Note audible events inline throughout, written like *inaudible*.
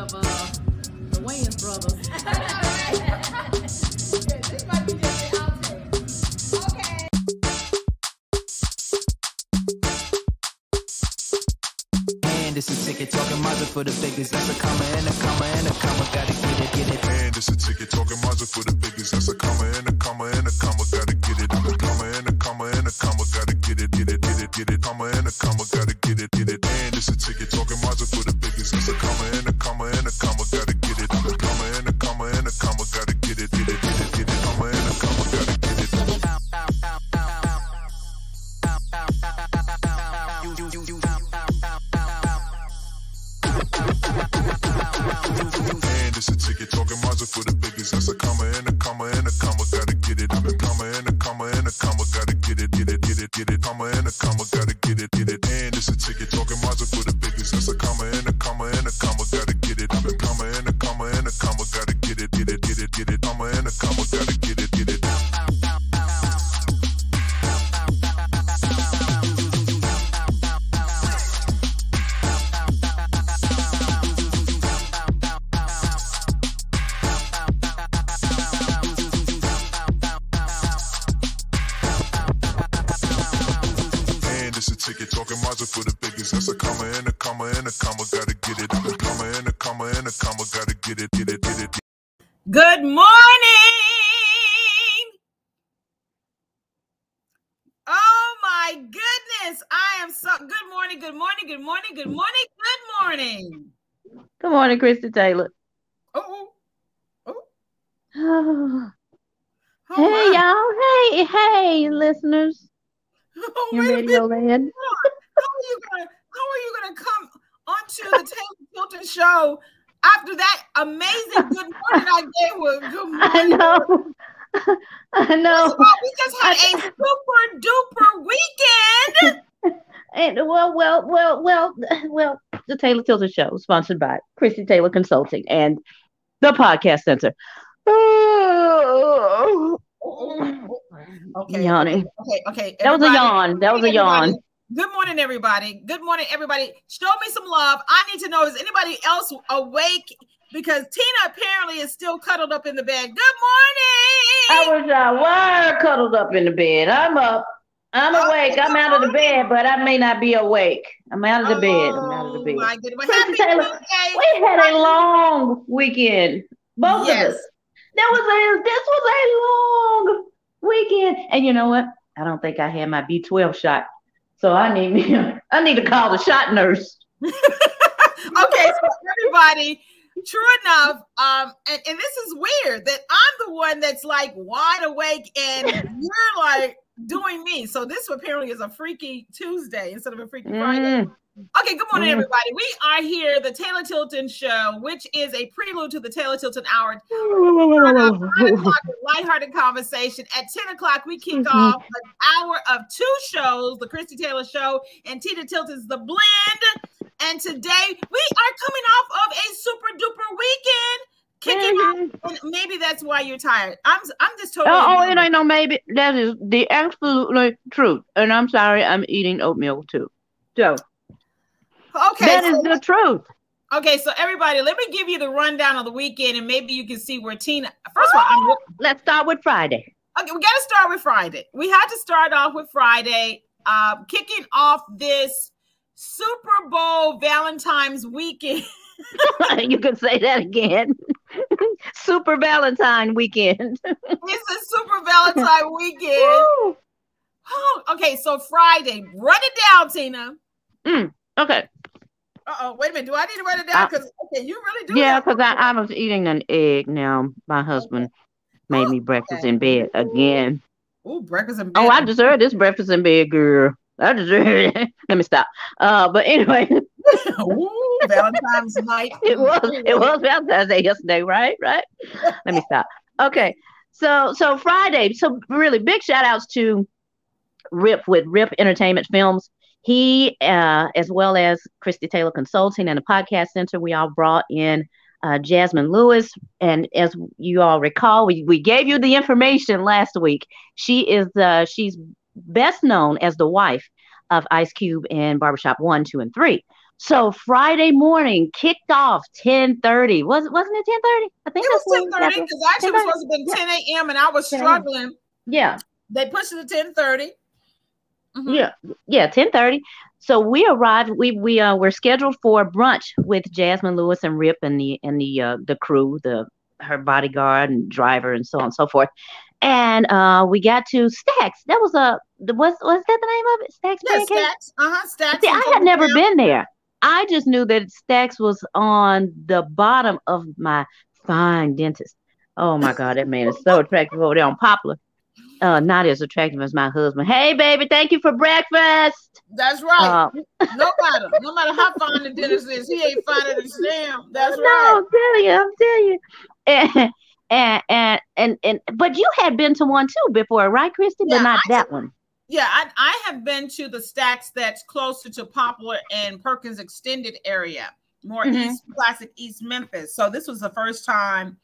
of uh, the Wayans brothers. *laughs* this might be just an outtake. Okay. And it's a ticket talking Mazda for the biggest. That's a comma so good morning, good morning, good morning, good morning, good morning. Good morning, Christie Taylor. Oh, *sighs* oh, hey, my. y'all. Hey, hey, listeners *laughs* Oh, in Radio. Land. *laughs* How are you gonna how are you gonna come onto the Taylor Tilton show after that amazing good morning I gave with *laughs* good morning? I know. I know. all, we just had a super duper weekend. And well, well, well, well, *laughs* well, the Taylor Tilton Show, sponsored by Christie Taylor Consulting and the Podcast Center. Oh, Okay. Yawning. Okay, okay. That was a yawn. That was a everybody, yawn. Good morning, everybody. Good morning, everybody. Show me some love. I need to know is anybody else awake? Because Tina apparently is still cuddled up in the bed. Good morning. I wish I were cuddled up in the bed. I'm up. I'm Okay, awake. I'm out of the bed, but I may not be awake. I'm out of the bed. I'm out of the Oh, bed. My goodness. Well, Taylor, We had a long weekend. Both Yes. of us. That was a this was a long weekend. And you know what? I don't think I had my B12 shot. So I need me I need to call the shot nurse. *laughs* okay, so everybody, true enough, um, and, and this is weird that I'm the one that's like wide awake and you're like doing me. So this apparently is a freaky Tuesday instead of a freaky Friday. Mm. Okay, good morning, Mm. everybody. We are here, the Taylor Tilton Show, which is a prelude to the Taylor Tilton Hour. Start off nine o'clock lighthearted conversation. At 10 o'clock, we kick Mhm. off an hour of two shows, the Christie Taylor Show and Tina Tilton's The Blend. And today we are coming off of a super duper weekend. Kicking Mhm. off, maybe that's why you're tired. I'm I'm just totally Oh, oh, it ain't no maybe. That is the absolute truth. And I'm sorry, I'm eating oatmeal too. So okay. that so is the truth. Okay, so everybody, let me give you the rundown of the weekend, and maybe you can see where Tina. First of all, I'm, Let's start with Friday. okay, we got to start with Friday. We had to start off with Friday, uh, kicking off this Super Bowl Valentine's weekend. *laughs* *laughs* you can say that again. Super Valentine weekend. *laughs* it's a Super Valentine weekend. Oh, okay, so Friday, run it down, Tina. Okay. Uh oh, wait a minute. Do I need to write it down? Uh, Because okay, you really do. Yeah, because I, I was eating an egg now. My husband made me breakfast in bed again. Ooh, breakfast in bed. Oh, I deserve this breakfast in bed, girl. I deserve it. *laughs* Let me stop. Uh, but anyway, *laughs* Valentine's night. *laughs* it was it was Valentine's Day yesterday, right? Right. Let me stop. Okay. So so Friday. So really big shout outs to Rip with Rip Entertainment Films. He, uh, as well as Christie Taylor Consulting and the Podcast Center, we all brought in uh, Jazsmin Lewis. And as you all recall, we, we gave you the information last week. She is uh, she's best known as the wife of Ice Cube in Barbershop One, Two, and Three. So Friday morning kicked off 10:30. Was wasn't it 10:30? I think It was when ten thirty because actually it was supposed to been ten a.m. and I was struggling. Yeah. They pushed it to ten thirty. Mm-hmm. Yeah, yeah, ten thirty. So we arrived. We we uh were scheduled for brunch with Jazsmin Lewis and Rip and the and the uh the crew, the her bodyguard and driver and so on and so forth. And uh we got to Stacks. That was a was was that the name of it? Stacks Yeah, stacks. Uh huh. Stacks. See, I had never been there. I just knew that Stacks was on the bottom of my fine dentist. Oh my God, that man is so attractive over there on Poplar. Uh, not as attractive as my husband. Hey, baby, thank you for breakfast. That's right. Uh, no matter, no matter how fine the dentist is, he ain't finer than Sam. That's no, right. I'm telling you, I'm telling you. And, and and and and but you had been to one too before, right, Christie? Yeah, but not I that one. Yeah, I, I have been to the stacks that's closer to Poplar and Perkins Extended area, more Mhm. East Classic East Memphis. So this was the first time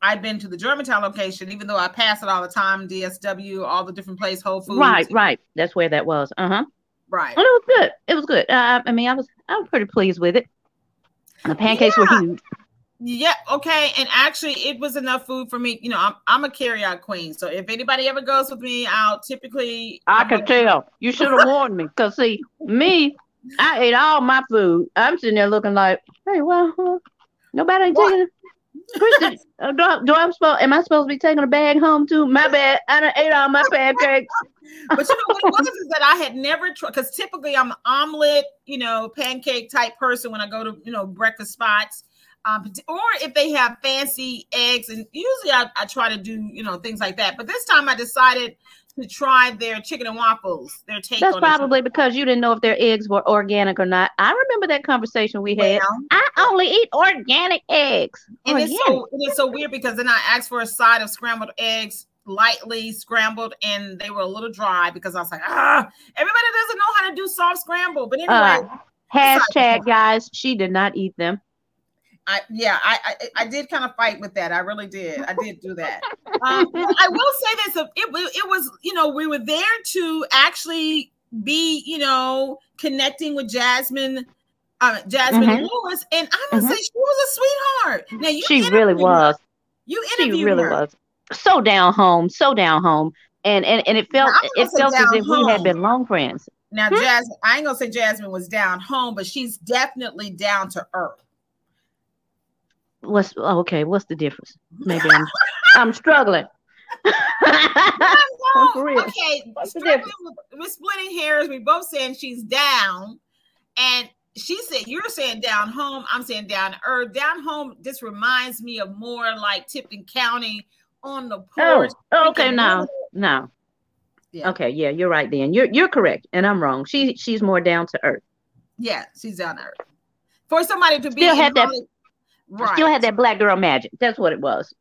I'd been to the Germantown location, even though I pass it all the time, DSW, all the different places, Whole Foods. Right, right. That's where that was. Uh huh. right. And it was good. It was good. Uh, I mean, I was I was pretty pleased with it. The pancakes Yeah. were huge. Yeah, okay. And actually, it was enough food for me. You know, I'm, I'm a carry out queen. So if anybody ever goes with me, I'll typically. I could tell. You should have *laughs* warned me. Cause see, me, I ate all my food. I'm sitting there looking like, hey, well, nobody ain't What? taking it. Christie, uh, do, I, do I supposed? Am I supposed to be taking a bag home too? My bad. I done ate all my pancakes. *laughs* But you know what it was is that I had never tried because typically I'm an omelet, you know, pancake type person when I go to you know breakfast spots. Um, or if they have fancy eggs, and usually I, I try to do you know things like that. But this time I decided to try their chicken and waffles. Their take That's on it. probably because you didn't know if their eggs were organic or not. I remember that conversation we had. Well, I only eat organic eggs. and it's so it is so weird because then I asked for a side of scrambled eggs, lightly scrambled, and they were a little dry because I was like, ah, everybody doesn't know how to do soft scramble. But anyway, Uh, Hashtag guys, she did not eat them. I yeah, I, I I did kind of fight with that. I really did. I did do that. *laughs* Um, I will say this: it it was you know we were there to actually be you know connecting with Jazsmin. Uh, Jazsmin Mhm. Lewis, and I'm gonna Mhm. say she was a sweetheart. Now you She really interviewed her. was. You She really her. was. So down home, so down home. And and, and it felt Now, it felt as if we had been long friends. Now, Hmm? Jazsmin, I ain't gonna say Jazsmin was down home, but she's definitely down to earth. What's oh, okay, what's the difference? Maybe I'm *laughs* I'm struggling. Oh, *laughs* for real. Okay, What's struggling with, we're splitting hairs. We both saying she's down, and she said you're saying down home. I'm saying down earth. Down home. This reminds me of more like Tipton County on the oh, porch. oh, okay, no, no. Yeah. Okay, yeah, you're right then. You're you're correct, and I'm wrong. She she's more down to earth. Yeah, she's down to earth. For somebody to be Still had that- Holly- right. Still had that black girl magic. That's what it was.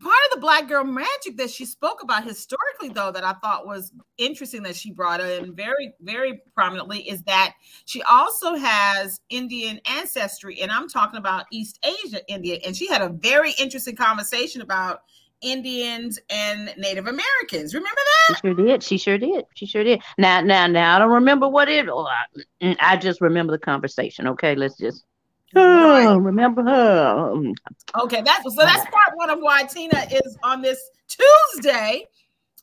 part of the black girl magic that she spoke about historically though that i thought was interesting that she brought in very very prominently is that she also has indian ancestry and i'm talking about east asia india and she had a very interesting conversation about indians and native americans remember that? She sure did. She sure did. She sure did. Now, now, now, I don't remember what it. Oh, I, I just remember the conversation. Okay, let's just. Oh, remember her. Mm, Okay, that's so that's part one of why Tina is on this Tuesday.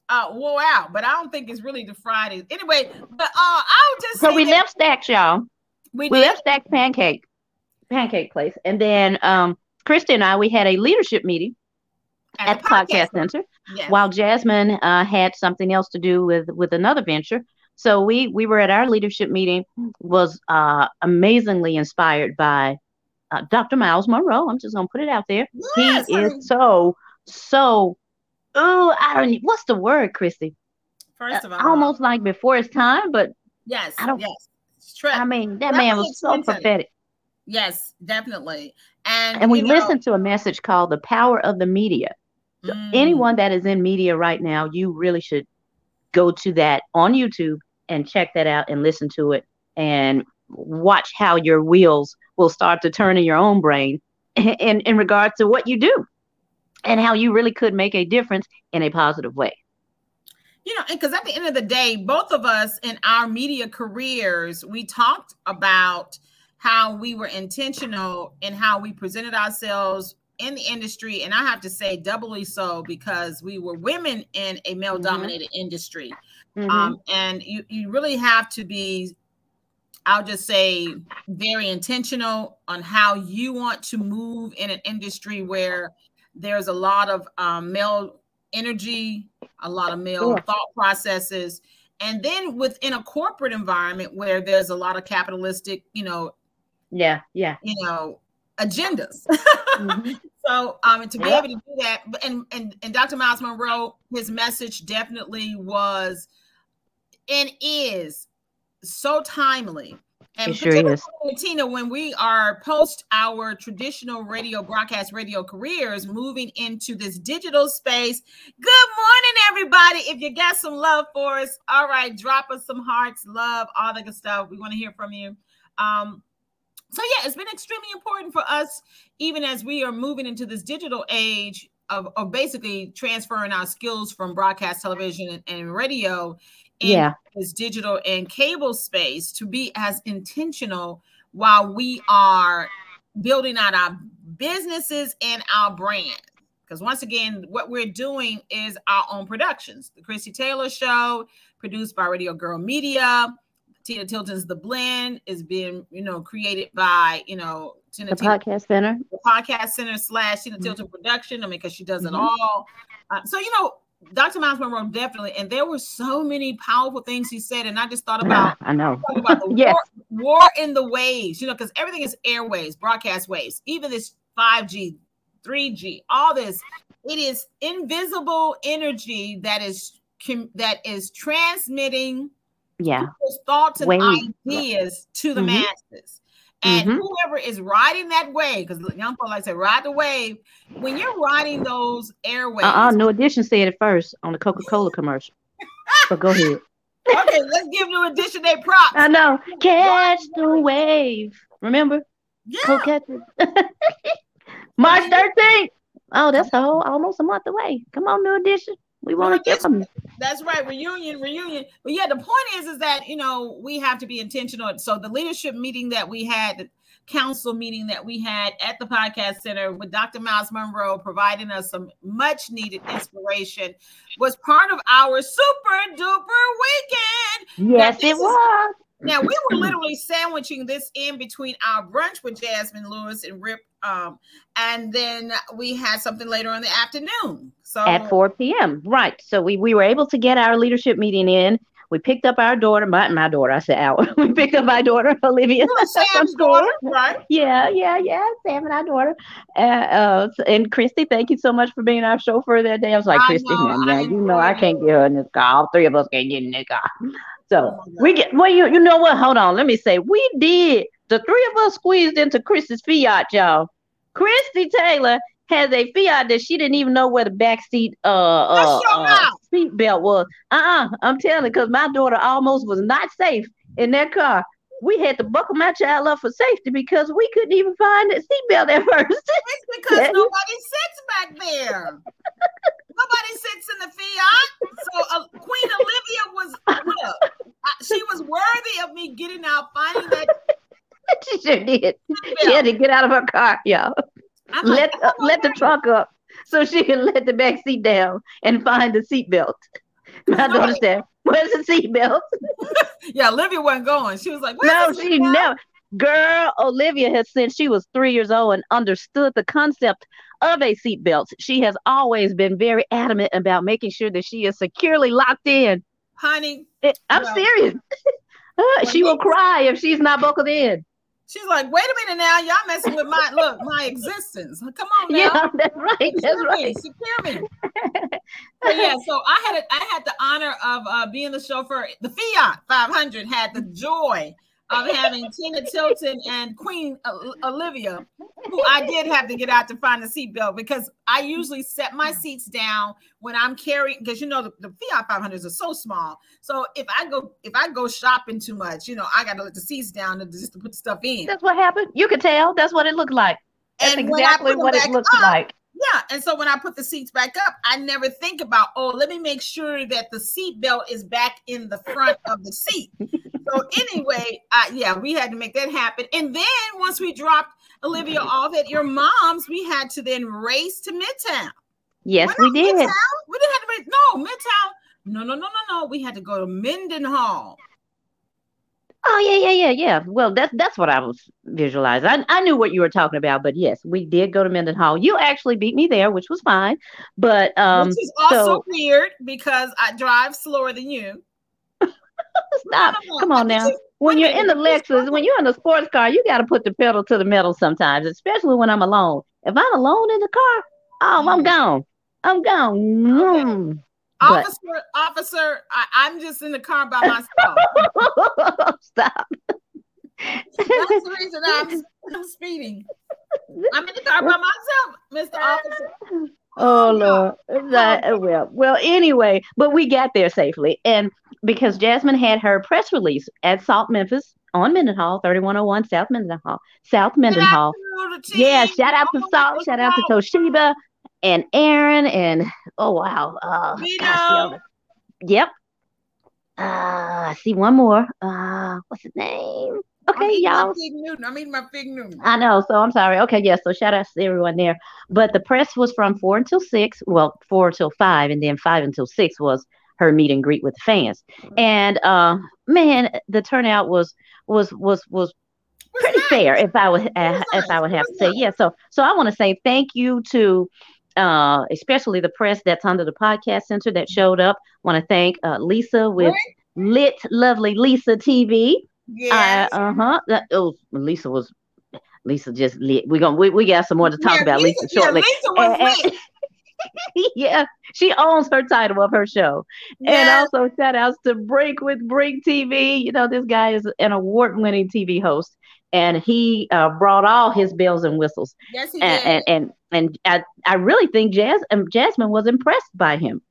Uh, wore out, but I don't think it's really the Friday. Anyway, but uh, I'll just So we that left Stacks, y'all. we, We left Stacks Pancake, Pancake Place, and then um, Christie and I we had a leadership meeting at the podcast center. Yes. while Jazsmin uh, had something else to do with with another venture. So we we were at our leadership meeting. Was uh, amazingly inspired by uh, Dr. Myles Munroe. I'm just gonna put it out there. Yes, he I is so so. Oh, I don't. What's the word, Christie? first of Uh, all, almost like before his time, but yes, I don't- yes, I mean that Definitely man was so Clinton. prophetic. yes, definitely, and And we know, listened to a message called "The Power of the Media." So mm, anyone that is in media right now, you really should go to that on YouTube and check that out and listen to it and watch how your wheels will start to turn in your own brain *laughs* in, in regards to what you do and how you really could make a difference in a positive way. you know, because at the end of the day, both of us in our media careers, we talked about how we were intentional in how we presented ourselves in the industry. And I have to say, doubly so because we were women in a male dominated industry. Mhm. Um, and you, you really have to be, I'll just say, very intentional on how you want to move in an industry where there's a lot of um, male energy, a lot of male Sure. thought processes. And then within a corporate environment where there's a lot of capitalistic, you know, yeah, yeah. you know, agendas. *laughs* Mhm. *laughs* So um, to be Yep. able to do that, and and and Dr. Myles Munroe, his message definitely was and is so timely. And It sure particularly, is. Tina, when we are post our traditional radio broadcast radio careers, moving into this digital space. Good morning, everybody. If you got some love for us, all right, drop us some hearts, love, all the good stuff. We want to hear from you. Um, so yeah, it's been extremely important for us, even as we are moving into this digital age of, of basically transferring our skills from broadcast television and, and radio into Yeah. this digital and cable space to be as intentional while we are building out our businesses and our brand. Because once again, what we're doing is our own productions. The Chrissy Taylor Show, produced by Radio Girl Media. Tina Tilton's The Blend is being, you know, created by, you know, Tina The Tilton podcast center. the podcast center slash Tina Mhm. Tilton production. I mean, because she does it Mhm. all. Uh, so you know, Dr. Myles Munroe definitely, and there were so many powerful things he said, and I just thought about *sighs* I know. about the *laughs* Yes. war, war in the waves. You know, because everything is airwaves, broadcast waves, even this five G, three G, all this. It is invisible energy that is that is transmitting Yeah. people's thoughts and ideas to the Mhm. masses. And Mhm. whoever is riding that wave, because young people like to say, ride the wave. When you're riding those airwaves, Uh-uh. New Edition said it first on the Coca-Cola commercial. *laughs* But go ahead. okay, let's give New Edition their props. I know. Catch the wave. Remember? Yeah, Co-catchers. *laughs* March 13th. Oh, that's a whole almost a month away. Come on, new edition. We want to get you. that's right. Reunion, reunion. But yeah, the point is, is that you know we have to be intentional. So the leadership meeting that we had, the council meeting that we had at the podcast center with Dr. Myles Munroe providing us some much needed inspiration was part of our super duper weekend. Yes, it was. Now we were *clears throat* literally sandwiching this in between our brunch with Jazsmin Lewis and Rip, um, and then we had something later in the afternoon. So At 4 p.m. Right. So we, we were able to get our leadership meeting in. We picked up our daughter, my, my daughter, I said our. *laughs* We picked up my daughter, *laughs* Olivia. From Sam's *laughs* daughter, right? Yeah, yeah, yeah. Sam and our daughter. Uh, uh, and Christie, thank you so much for being our chauffeur that day. I was like, I Christie, know, man, I you know I can't get her in this car. All three of us can't get in this car. So Oh we get well, you you know what? Hold on, let me say we did. The three of us squeezed into Chris's Fiat, y'all. Christie Taylor has a Fiat that she didn't even know where the back seat uh uh, uh seat belt was. Uh-uh. I'm telling you, because my daughter almost was not safe in that car. We had to buckle my child up for safety because we couldn't even find the seatbelt at first. It's because *laughs* nobody sits back there. nobody sits in the Fiat. So uh, Queen Olivia was look, she was worthy of me getting out, finding that. *laughs* she sure did. She had to get out of her car, y'all. I'm like, let uh, let the trunk up so she can let the back seat down and find the seatbelt. *laughs* My daughter said, "Where's the seatbelt?" *laughs* yeah, Olivia wasn't going. She was like, No, she seatbelt?" never. Girl, Olivia has since she was three years old and understood the concept of a seatbelt. She has always been very adamant about making sure that she is securely locked in. honey. I'm serious. *laughs* Uh, she will cry if she's not buckled in. She's like, wait a minute now, y'all messing with my look, my existence. Come on now. Yeah, *laughs* that's right. That's Secure right. me, secure me. So, yeah, so I had a, I had the honor of uh, being the chauffeur. The Fiat 500 had the joy of having Tina Tilton and Queen Olivia, who I did have to get out to find the seatbelt because I usually set my seats down when I'm carrying because you know the, the Fiat 500s are so small. So if I go if I go shopping too much, you know, I got to let the seats down to, just to put stuff in. That's what happened. You could tell. That's what it looked like. That's And exactly what it looks up, like. Yeah, and so when I put the seats back up, I never think about, oh, let me make sure that the seat belt is back in the front of the seat. So anyway, uh, yeah, we had to make that happen. And then once we dropped Olivia off at your mom's, we had to then race to Midtown. Yes, Well, we did. Midtown? We didn't have to race. No, Midtown. No, no, no, no, no. We had to go to Mendenhall. Oh yeah, yeah, yeah, yeah. Well, that's that's what I was visualizing. I, I knew what you were talking about, but yes, we did go to Mendenhall. You actually beat me there, which was fine. But um, which is also so- weird because I drive slower than you. Stop. No, no, no. Come on now. When you're in the Lexus, when you're in the sports car, you got to put the pedal to the metal sometimes, especially when I'm alone. If I'm alone in the car, oh, I'm Mhm. gone. I'm gone. Mm. But- Officer, officer, I, I'm just in the car by myself. *laughs* Stop. That's the reason I'm, I'm speeding. I'm in the car by myself, Mr. Officer. Oh no. Lord. That- well, well, anyway, but we got there safely. And because Jazsmin had her press release at Salt Memphis on Mendenhall, 3101 South Mendenhall, South Mendenhall. Yeah, shout out to Salt, shout out to Toshiba and Aaron and oh wow. Uh gosh, the Vito. other- Yep. Uh I see one more. Uh what's his name? Okay, y'all. I'm eating my Fig Newton. I know, so I'm sorry. Okay, yes. So shout out to everyone there. But the press was from four until six. Well, four until five, and then five until six was her meet and greet with the fans. And uh, man, the turnout was was was was pretty fair. If I would uh, if I would have to say, yeah. So so I want to say thank you to. Uh, especially the press that's under the podcast center that showed up. Want to thank uh, Lisa with Lit Lovely Lisa TV. Yes. Uh huh. That oh, Lisa was. Lisa just lit. We gonna we, we got some more to talk Yeah, about Lisa, yeah, shortly. Lisa was And- lit. *laughs* yeah, she owns her title of her show. And also shout outs to Brink with Brink TV. You know, this guy is an award winning TV host. And he uh, brought all his bells and whistles. Yes, he And did. and and, and I, I really think Jas- um, Jazsmin was impressed by him.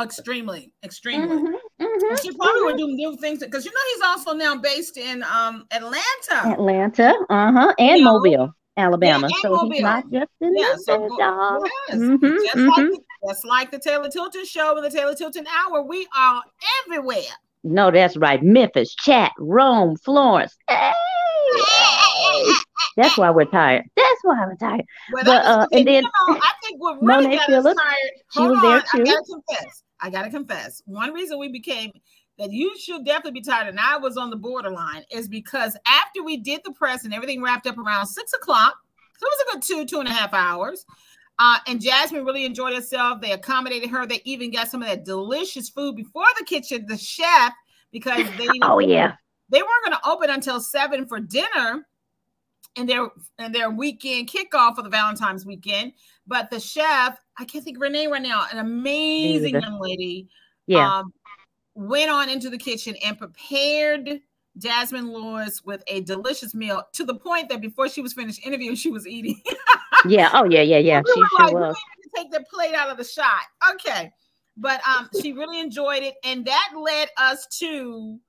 extremely, extremely. Mhm, mhm, She probably mhm. would do new things because you know he's also now based in um Atlanta. Atlanta, uh huh, and You know, Mobile, Alabama. and so he's not just in Yeah, so go- y'all. yes, Mhm, just, mhm. like, just like the Taylor Tilton show and the Taylor Tilton hour, we are everywhere. No, that's right. Memphis, Chat, Rome, Florence. Hey, hey. That's why we're tired. That's why we're tired. But, But, I, uh, and then know, I think what really Monet got Phillips, us tired. she Hold was on, there I gotta confess. I gotta confess. One reason we became that you should definitely be tired, and I was on the borderline, is because after we did the press and everything wrapped up around six o'clock, so it was a good two, two and a half hours. Uh, and Jazsmin really enjoyed herself. They accommodated her. They even got some of that delicious food before the kitchen, the chef, because they *laughs* Oh yeah. they weren't going to open until seven for dinner and their and their weekend kickoff for the Valentine's weekend. But the chef, I can't think of her name right now, an amazing young lady, Yeah. um, went on into the kitchen and prepared Jazsmin Lewis with a delicious meal to the point that before she was finished interviewing, she was eating. *laughs* yeah. Oh yeah, yeah, yeah. We She sure like, was. take the plate out of the shot. Okay. But um, she really enjoyed it, and that led us to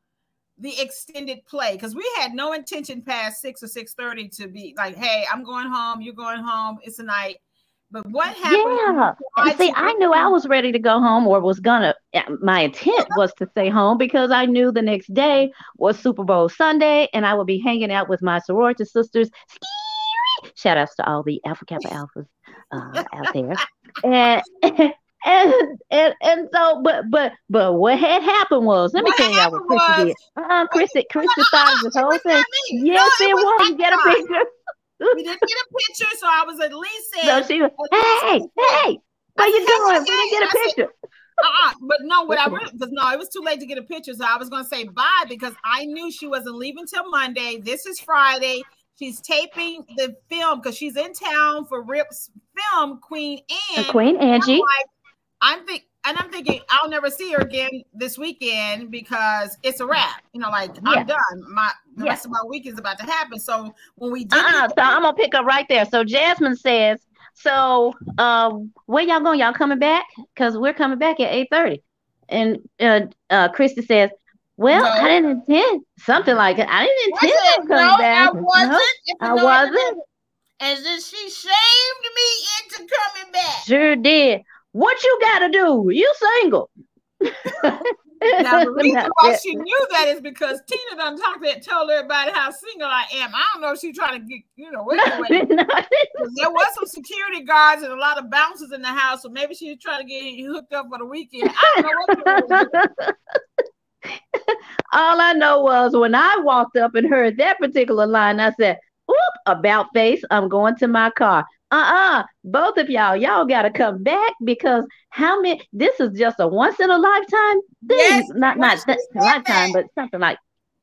the extended play because we had no intention past six or six thirty to be like, "Hey, I'm going home. You're going home. It's a night." But what happened? Yeah. See, I knew I was ready to go home or was gonna uh, my intent was to stay home because I knew the next day was Super Bowl Sunday and I would be hanging out with my sorority sisters. Shout outs to all the Alpha Kappa Alphas uh, out there. And *laughs* and and and so but but but what had happened was let me What tell y'all what happened Chrissy was- did. Uh-uh, Chrissy Chrissy started this *laughs* whole thing. Yes, No, it was. not You get a picture. We didn't get a picture, so I was at least So saying, she was, hey, hey, what you doing? We didn't get a picture. uh-uh. but no, what I *laughs* because no, it was too late to get a picture, so I was gonna say bye because I knew she wasn't leaving till Monday. This is Friday. She's taping the film because she's in town for Rip's film, Queen Anne. Queen Angie. I'm like, I'm think, and I'm thinking I'll never see her again this weekend because it's a wrap. You know, like Yeah. I'm done. My the Yeah. rest of my week is about to happen. So when we did, Uh-uh. So I'm gonna pick up right there. So Jazsmin says, so um, where y'all going? Y'all coming back? Cause we're coming back at eight thirty. And uh, uh, Christie says, well, No. I didn't intend something like it. I didn't intend it? on No, back. I wasn't. No, I wasn't. And then she shamed me into coming back. Sure did. What you gotta do? You single. Now the *laughs* reason why she knew that is because Tina done talked that told everybody how single I am. I don't know if she's trying to get, you know, what anyway. *laughs* There was some security guards and a lot of bouncers in the house, so maybe she was trying to get you hooked up for the weekend. I don't know what. she was doing. *laughs* All I know was when I walked up and heard that particular line, I said, Oop, about face, I'm going to my car. Uh-uh. Both of y'all, y'all gotta come back because how many this is just a once in a lifetime thing. Yes, not not lifetime, but something like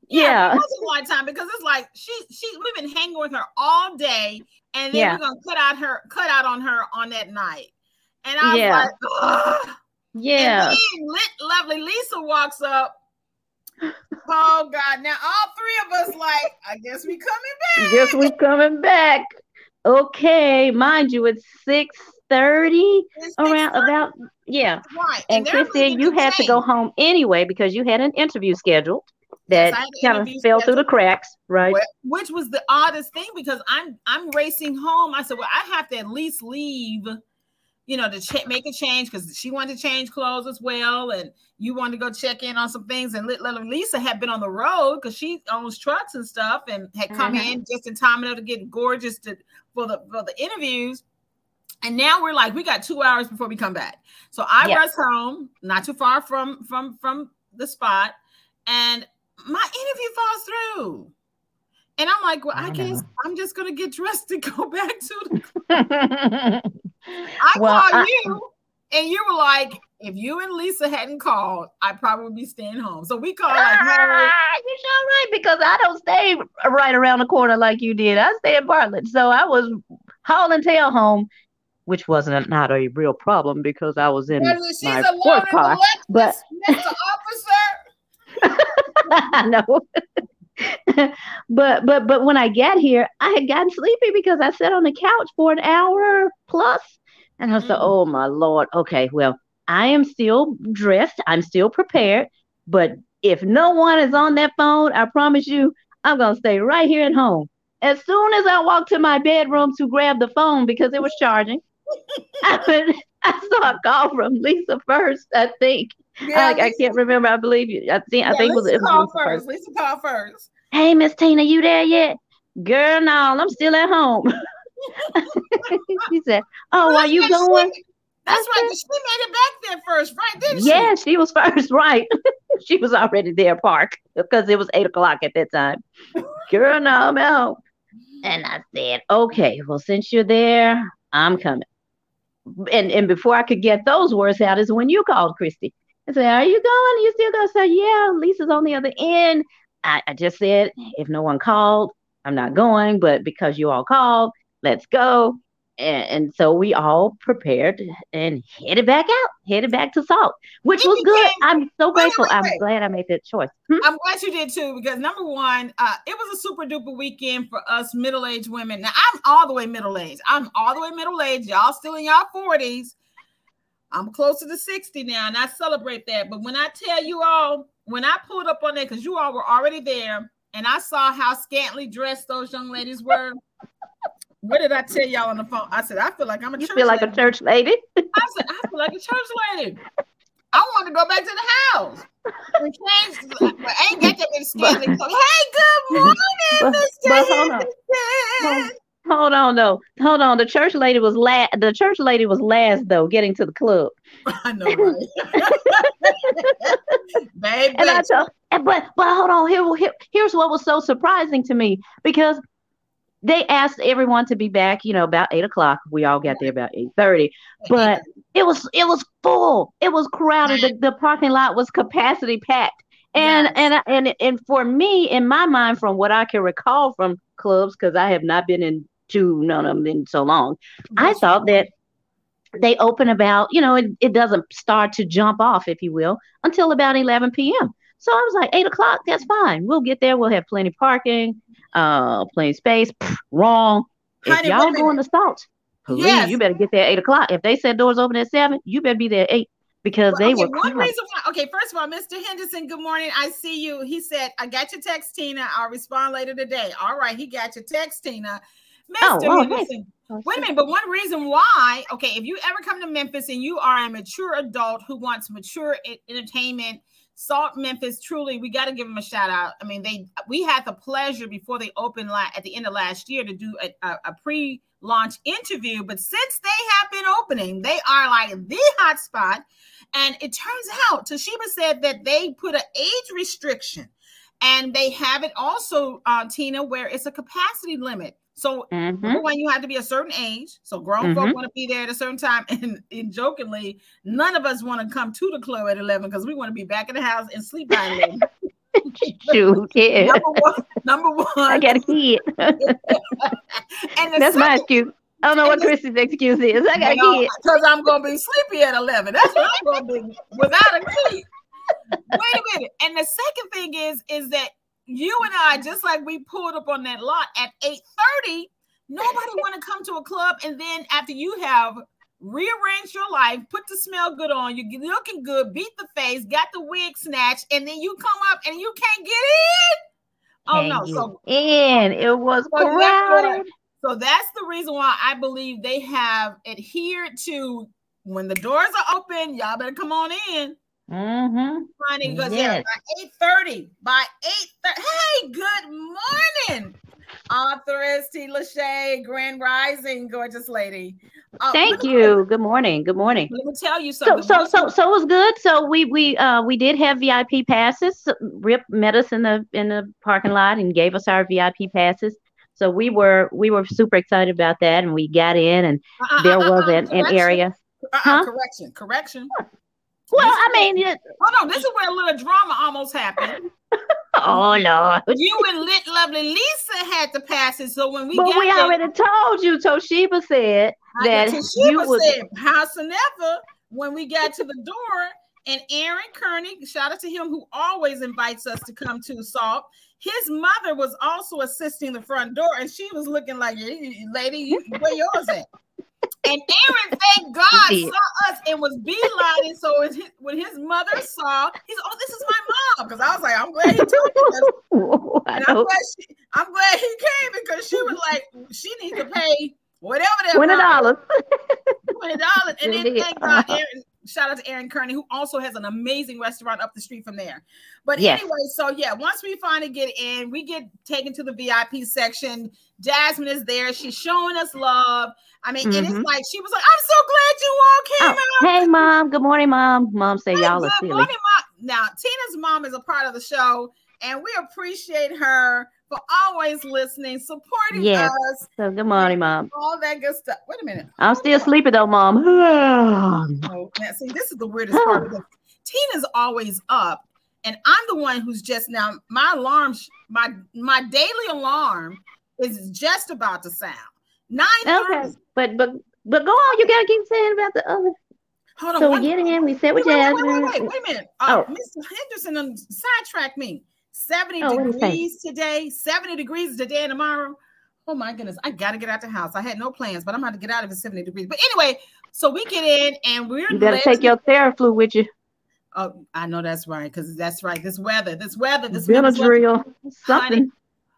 Yeah, Yeah. a long time because it's like she she we've been hanging with her all day, and then Yeah. we're gonna cut out her cut out on her on that night. And I was Yeah. like, Ugh. yeah. And then lit, lovely Lisa walks up. Oh God! Now all three of us like, I guess we coming back. Guess we coming back. Okay, mind you, it's six thirty around 6:30, about yeah. right? And they're Christie, you had to go home anyway because you had an interview scheduled that an kind of fell through the cracks, right? Which was the oddest thing because I'm I'm racing home. I said, well, I have to at least leave, you know, to ch- make a change because she wanted to change clothes as well, and you wanted to go check in on some things. And Little Lisa had been on the road because she owns trucks and stuff, and had come Mhm. in just in time enough to get gorgeous to for the for the interviews. And now we're like, we got two hours before we come back. So I Yeah. rush home, not too far from from from the spot, and my interview falls through. And I'm like, well, I, I guess know. I'm just gonna get dressed to go *laughs* back to the *laughs* I Well, called I- you, and you were like, if you and Lisa hadn't called, I'd probably be staying home. So we called like, hey, Ah, you sure right because I don't stay right around the corner like you did. I stay in Bartlett, so I was hauling tail home, which wasn't not a real problem because I was in she's my a sports car. Lexus, but-. Officer. *laughs* I know. *laughs* but but but when I got here, I had gotten sleepy because I sat on the couch for an hour plus, and I was like, Mm. "Oh my lord, okay, well, I am still dressed, I'm still prepared, but if no one is on that phone, I promise you, I'm gonna stay right here at home." As soon as I walked to my bedroom to grab the phone because it was charging, *laughs* I, went- I saw a call from Lisa first. I think Yeah, I, I can't remember. I believe you. I think I yeah, think it was, Lisa it was called Lisa first. Lisa called first. Hey, Miss Tina, you there yet? Girl, no, I'm still at home. *laughs* she said, Oh, are you going? she- That's right. She made it back there first, right? Didn't she? Yeah, she was *laughs* first, right? *laughs* she was already there Park, because it was eight o'clock at that time. Girl, no, I'm out. And I said, Okay, well, since you're there, I'm coming. And and before I could get those words out is when you called Christie. I said, Are you going? You still gonna say, Yeah, Lisa's on the other end. I, I just said, if no one called, I'm not going, but because you all called, let's go. And, and so we all prepared and headed back out, headed back to Salt, which It was good. I'm so grateful. I'm glad I made that choice. Hmm? I'm glad you did too, because number one, uh, it was a super duper weekend for us middle aged women. Now I'm all the way middle aged. I'm all the way middle aged. Y'all still in y'all 40s. I'm closer to 60 now, and I celebrate that. But when I tell you all, when I pulled up on there, because you all were already there, and I saw how scantily dressed those young ladies were. what did I tell y'all on the phone? I said, I feel like I'm a You church feel like a lady. church lady? *laughs* I said, I feel like a church lady. I want to go back to the house. I ain't got that many scantily. So, hey, good *laughs* morning, But- Mr. but hold on. Hold on, though. Hold on. The church lady was last. The church lady was last, though, getting to the club. *laughs* I know, right? *laughs* Baby, And I told, but but hold on. Here, here, here's what was so surprising to me because they asked everyone to be back. You know, about eight o'clock. We all got there about eight thirty. But *laughs* it was it was full. It was crowded. The, the parking lot was capacity packed. And Yes. and and and for me, in my mind, from what I can recall from clubs, because I have not been in to none of them in so long, I thought that they open about, you know, it, it doesn't start to jump off, if you will, until about 11 p.m. So I was like, eight o'clock, that's fine. We'll get there. We'll have plenty parking, uh, plenty of space. Pfft, wrong. If y'all going to Salt, please, Yes. you better get there at eight o'clock. If they said doors open at seven, you better be there at eight because Well, they okay, were one reason why. Okay, first of all, Mr. Henderson, good morning. I see you. He said, "I got your text, Tina. I'll respond later today." All right, he got your text, Tina. Mr. Oh, well, hey. Henderson, wait a minute. But one reason why, okay, if you ever come to Memphis and you are a mature adult who wants mature entertainment, Salt Memphis, truly, we got to give them a shout out. I mean, they we had the pleasure before they opened la- at the end of last year to do a, a, a pre-launch interview, but since they have been opening, they are like the hot spot. And it turns out Toshiba said that they put an age restriction, and they have it also, uh, Tina, where it's a capacity limit. So Mhm. Number one, you have to be a certain age. So grown folk Mhm. want to be there at a certain time. *laughs* And, and jokingly, none of us want to come to the club at 11 because we want to be back in the house and sleep by 11. *laughs* Shoot, yeah. number one, number *laughs* one. I got a kid. and the That's my excuse. I don't know what Christie's excuse is. I got a kid. because I'm going to be sleepy at 11. That's what I'm going to be without a key. Wait a minute. And the second thing is, is that you and I, just like we pulled up on that lot at 8:30, nobody want to come to a club and then after you have rearranged your life, put the smell good on, you looking good, beat the face, got the wig snatched, and then you come up and you can't get in. Oh no! Can't So in. It was crowded. so that's the reason why I believe they have adhered to when the doors are open, y'all better come on in. Mm-hmm. Honey, because yeah, Yes. by 8:30, by 8 Hey, good morning. Authoress T. Lachey, Grand Rising, gorgeous lady. Uh, let Thank me- you. Good morning. Good morning. Let me tell you So something. so so so it was good. So we we uh we did have VIP passes. Rip met us in the in the parking lot and gave us our VIP passes. So we were we were super excited about that, and we got in, and Uh, uh, there uh, uh, was uh, an, an area. Huh? Correction, correction. Well, This I mean, it, hold on. This is where a little drama almost happened. *laughs* oh lord. You and lit lovely Lisa had to pass it. So when we But we there, already told you. Toshiba said I- that Toshiba you was said, howsoever, when we got to the door, and Aaron Kearney, shout out to him who always invites us to come to Salt. His mother was also assisting the front door, and she was looking like, "Eh, "Lady, you, where yours at?" And Aaron, thank God, saw us and was beelining. So when his, when his mother saw, he's, "Oh, this is my mom," because I was like, "I'm glad he told me." *laughs* And I'm glad, she, I'm glad he came because she was like, she needs to pay whatever that $20. twenty dollars. And then thank God, Uh-huh. Aaron, shout out to Aaron Kearney, who also has an amazing restaurant up the street from there. But Yes. anyway, so yeah, once we finally get in, we get taken to the VIP section. Jazsmin is there. She's showing us love. I mean, and it's mm-hmm. like she was like, "I'm so glad you all came Oh, out." hey, mom. Good morning, mom. Mom say Hey, y'all are good silly. morning, Mom. Now, Tina's mom is a part of the show, and we appreciate her for always listening, supporting Yes. us, So good morning, mom. all that good stuff. Wait a minute. I'm still sleepy though, mom. *sighs* Oh, now, see, this is the weirdest part. *sighs* Because Tina's always up, and I'm the one who's just now. My alarm, my my daily alarm, is just about to sound. Nine okay, but but but go on. You gotta keep saying about the other. Hold on. So we get in. We sit with wait, wait, Jazsmin. wait, wait, wait, wait a minute. Uh, Oh. Mr. Henderson sidetracked me. 70 Oh, what did he say? degrees today, 70 degrees today and tomorrow. Oh my goodness, I gotta get out the house. I had no plans, but I'm about to get out of it 70 degrees. But anyway, so we get in and we're You better take your Theraflu with you. Oh, I know that's right, because that's right. This weather, this weather, this Benadryl, *laughs* something.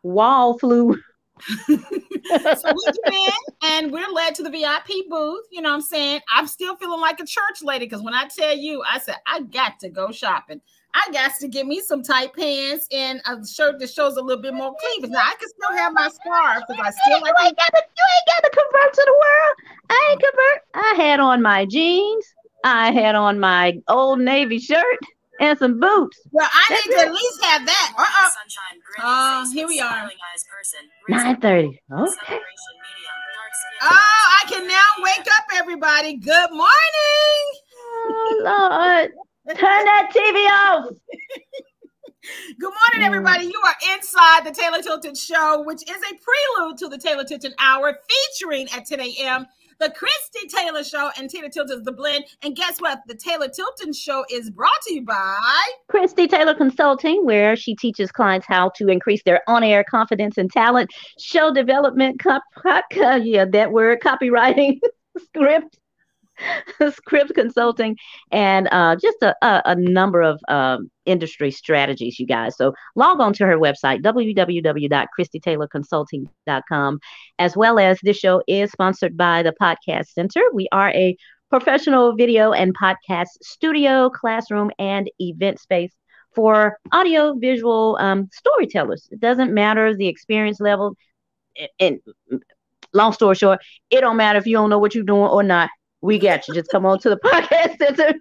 Wall flu. *laughs* so we get in and we're led to the VIP booth. You know what I'm saying? I'm still feeling like a church lady because when I tell you, I said, I got to go shopping. I got to get me some tight pants and a shirt that shows a little bit more cleavage. Now I can still have my scarf because I still you like ain't got to you ain't got to convert to the world. I ain't convert. I had on my jeans. I had on my old navy shirt and some boots. Well, I That's need to it. at least have that. Uh-uh. Sunshine, Uh, gritty, here we are. smiling eyes person. Nine thirty. Okay. Celebration medium, dark skin. Oh, I can now wake up, everybody. Good morning. Oh Lord. Turn that TV off. *laughs* Good morning, everybody. You are inside the Taylor Tilton Show, which is a prelude to the Taylor Tilton Hour, featuring at 10 a.m. the Christie Taylor Show and Tina Tilton's The Blend. And guess what? The Taylor Tilton Show is brought to you by. Christie Taylor Consulting, where she teaches clients how to increase their on-air confidence and talent, show development, cop, uh, yeah, that word, copywriting, *laughs* script, *laughs* script consulting, and uh, just a, a, a number of um, industry strategies, you guys. So log on to her website, www.christietaylorconsulting.com, as well as this show is sponsored by the Podcast Center. We are a professional video and podcast studio, classroom, and event space for audio visual um, storytellers. It doesn't matter the experience level. And, and long story short, it don't matter if you don't know what you're doing or not. We got you. Just come on to the *laughs* podcast center.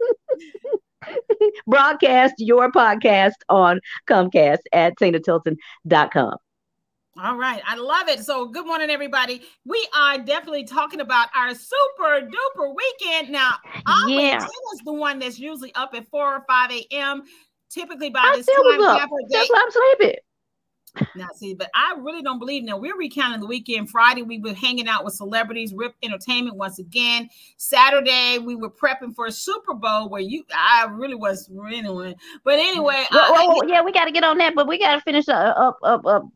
*laughs* Broadcast your podcast on Comcast at tinatilton.com. All right, I love it. So, good morning, everybody. We are definitely talking about our super duper weekend. Now, always Yeah. Tina's the one that's usually up at 4 or 5 a.m. Typically, by I this time, was. That's why I'm sleeping. Now, see, but I really don't believe now. We're recounting the weekend. Friday, we were hanging out with celebrities, Ripp Entertainment once again. Saturday, we were prepping for a Super Bowl where you, I really was anyway. But anyway, Well, I- well, yeah, we got to get on that, but we got to finish up, up, up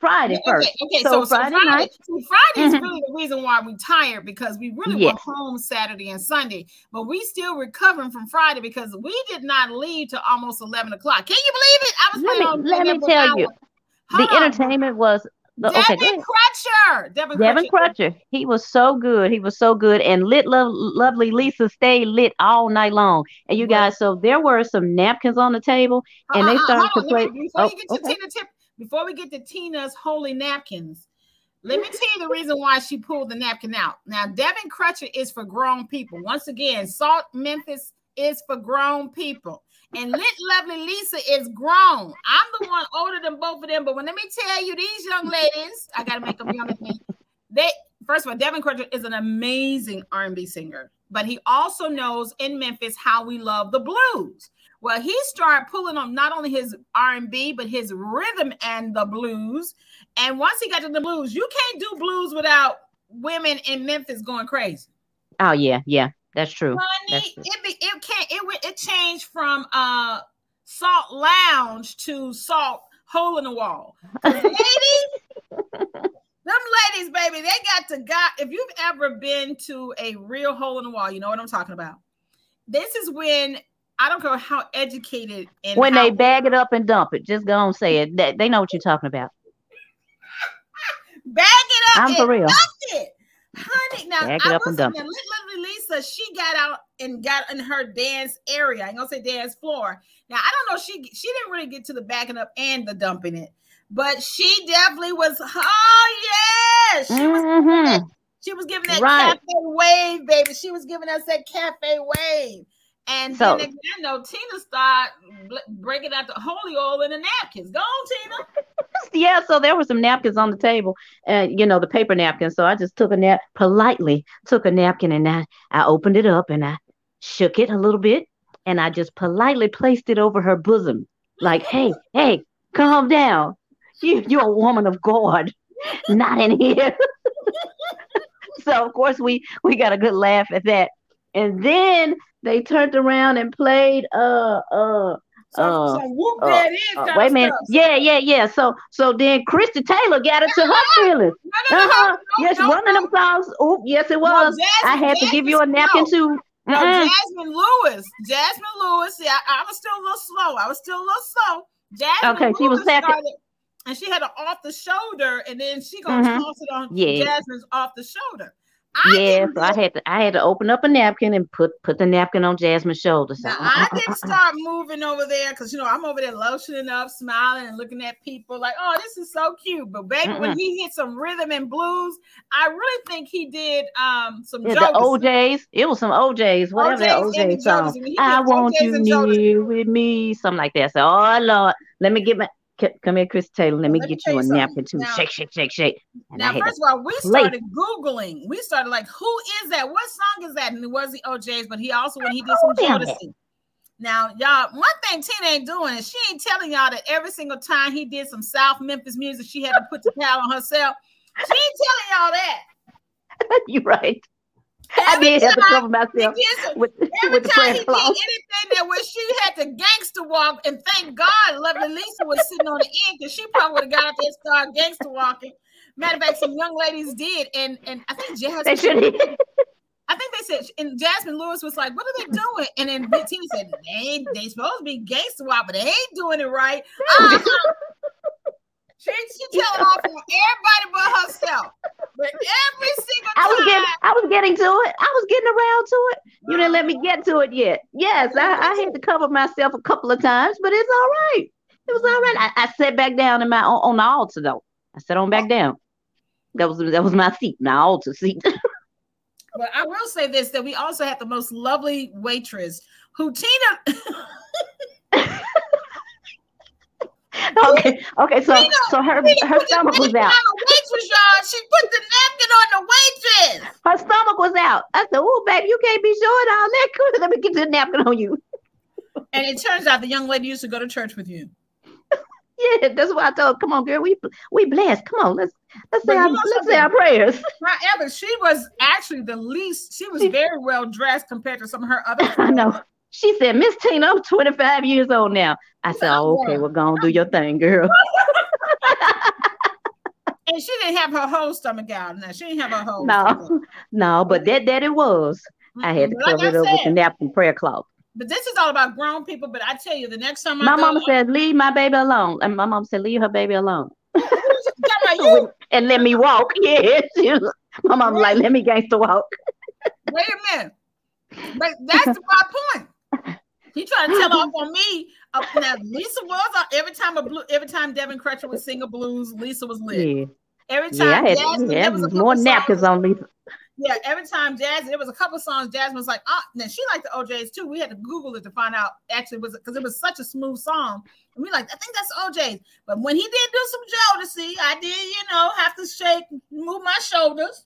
Friday Okay, first. okay. So So, so Friday Friday, night- so Friday is Mhm. really the reason why we tired because we really Yes. were home Saturday and Sunday, but we still recovering from Friday because we did not leave till almost eleven o'clock. Can you believe it? I was Let me- let me tell you, The entertainment was the, Devin ahead. Crutcher. Devin, Devin Crutcher. Crutcher, he was so good. He was so good, and lit, lo- lovely Lisa stayed lit all night long. And you guys, so there were some napkins on the table, uh, and they Uh-uh, started hold to play. me- before Oh, you get to okay. Tina tip, before we get to Tina's holy napkins, let me tell you the reason why she pulled the napkin out. Now, Devin Crutcher is for grown people. Once again, Salt Memphis is for grown people. And Lit Lovely Lisa is grown. I'm the one older than both of them, but when let me tell you, these young ladies, I gotta make them younger than me. They first of all, Devin Crutcher is an amazing R&B singer, but he also knows in Memphis how we love the blues. Well, he started pulling on not only his R&B but his rhythm and the blues. And once he got to the blues, you can't do blues without women in Memphis going crazy. Oh yeah, yeah, that's true. Honey, That's true. it be, it can't it went- it changed from uh Salt Lounge to Salt hole in the wall. *laughs* Ladies, them ladies, baby, they got to got. If you've ever been to a real hole in the wall, you know what I'm talking about. This is when I don't care how educated and When how they bag it up and dump it, just go on say it. They, they know what you're talking about. *laughs* bag it up I'm for and real. dump it. Honey, now it I was dump now, Lit Lisa, she got out and got in her dance area. I ain't gonna say dance floor. Now I don't know. She she didn't really get to the backing up and the dumping it, but she definitely was. Oh yeah, she was. Mhm. She was giving that Right. cafe wave, baby. She was giving us that cafe wave. And So- then again, though, Tina started bl- breaking out the holy oil in the napkins. Go on, Tina. *laughs* Yeah, so there were some napkins on the table, and you know the paper napkins. So I just took a nap politely, took a napkin, and I I opened it up and I shook it a little bit, and I just politely placed it over her bosom, like, "Hey, hey, calm down. You you're a woman of God, *laughs* not in here." *laughs* so of course we we got a good laugh at that, and then they turned around and played uh uh So, Uh, so whoop uh, that is. uh, wait a minute. stuff. Yeah, yeah, yeah. So so then Christie Taylor got it to her feelings. No, no, no, Uh-huh. no, Yes, one of them songs. Oh, yes, it was. I Jazsmin- had to give you a Jazsmin- napkin too. No, Mm-mm. Jazsmin Lewis. Jazsmin Lewis. Yeah, I, I was still a little slow. I was still a little slow. Jazsmin Okay, she was Lewis started, and she had an off the shoulder, and then she gonna Mhm. toss it on Yeah. Jazsmin's off the shoulder. I Yeah, so I had to I had to open up a napkin and put put the napkin on Jazsmin's shoulder. So Now I *laughs* didn't start moving over there because you know I'm over there lotioning up, smiling, and looking at people like, "Oh, this is so cute." But baby, when Mm-mm. he hit some rhythm and blues, I really think he did um some yeah, the O'Jays, it was some O'Jays, whatever that O'Jays and OJ song. When I want OJ's you near with me, something like that. So, oh Lord, let me get my come here, Chris Taylor. Let me Let get you a napkin too. Now- shake, shake, shake, shake. And Now, first of all, we play. started Googling. We started like, who is that? What song is that? And it was the O'Jays, but he also, when he did some Jodeci. Now, y'all, one thing Tina ain't doing is she ain't telling y'all that every single time he did some South Memphis music, she had to put the pad on herself. She ain't telling y'all that. *laughs* You're right. I Every did have to time cover he myself did some- with, Every with the time he did anything that was she had to gangster walk, and thank God, lovely Lisa was sitting on the end because she probably would have got out there and started gangster walking. Matter of fact, some young ladies did, and and I think They Jazsmin, should I think they said, and Jazsmin Lewis was like, "What are they doing?" And then Big Tina said, "They they supposed to be gangster walk, but they ain't doing it right." *laughs* Uh-huh. She she telling off on everybody but herself, but every single I was getting. I was getting to it. I was getting around to it. You didn't let me uh-huh. get to it yet. Yes, I, I had to cover myself a couple of times, but it's all right. It was all right. I, I sat back down in my on, on the altar though. I sat on back down. That was that was my seat, my altar seat. *laughs* But I will say this: that we also had the most lovely waitress who Tina. *laughs* okay, okay. So so her Tina her stomach was out. Y'all. She put the napkin on the waitress. Her stomach was out. I said, "Oh, baby, you can't be showing all that. Come, *laughs* Let me get the napkin on you." *laughs* And it turns out the young lady used to go to church with you. *laughs* Yeah, that's why I told. her, Come on, girl, we we blessed. Come on, let's let's say our, let's say our prayers. However, she was actually the least. She was very well dressed compared to some of her other. I know. She said, Miss Tina, I'm 25 years old now. I said, oh, okay, well, go on, do your thing, girl. And she didn't have her whole stomach out. Now she didn't have her whole. stomach. No, *laughs* no, but that that it was. I had to like cover it I up with the said, napkin prayer cloth. But this is all about grown people. But I tell you, the next time I My mama said, leave my baby alone. And my mom said, leave her baby alone. "Talking about *laughs* you, And let me walk. *laughs* Yeah. my mom like, let me gangster walk. wait a minute. But that's my point. He tried to tell off on me. Uh, now Lisa was uh, every time a blue, every time Devin Crutcher would sing a blues, Lisa was lit. Yeah. Every Yeah, time had, Jazsmin, yeah, there was more napkins on Lisa. Yeah, every time Jazz, there was a couple songs Jazsmin was like, ah, now she liked the O'Jays too. We had to Google it to find out actually was because it was such a smooth song. And we like, I think that's O'Jays. But when he did do some Jodeci, I did, you know, have to shake, move my shoulders.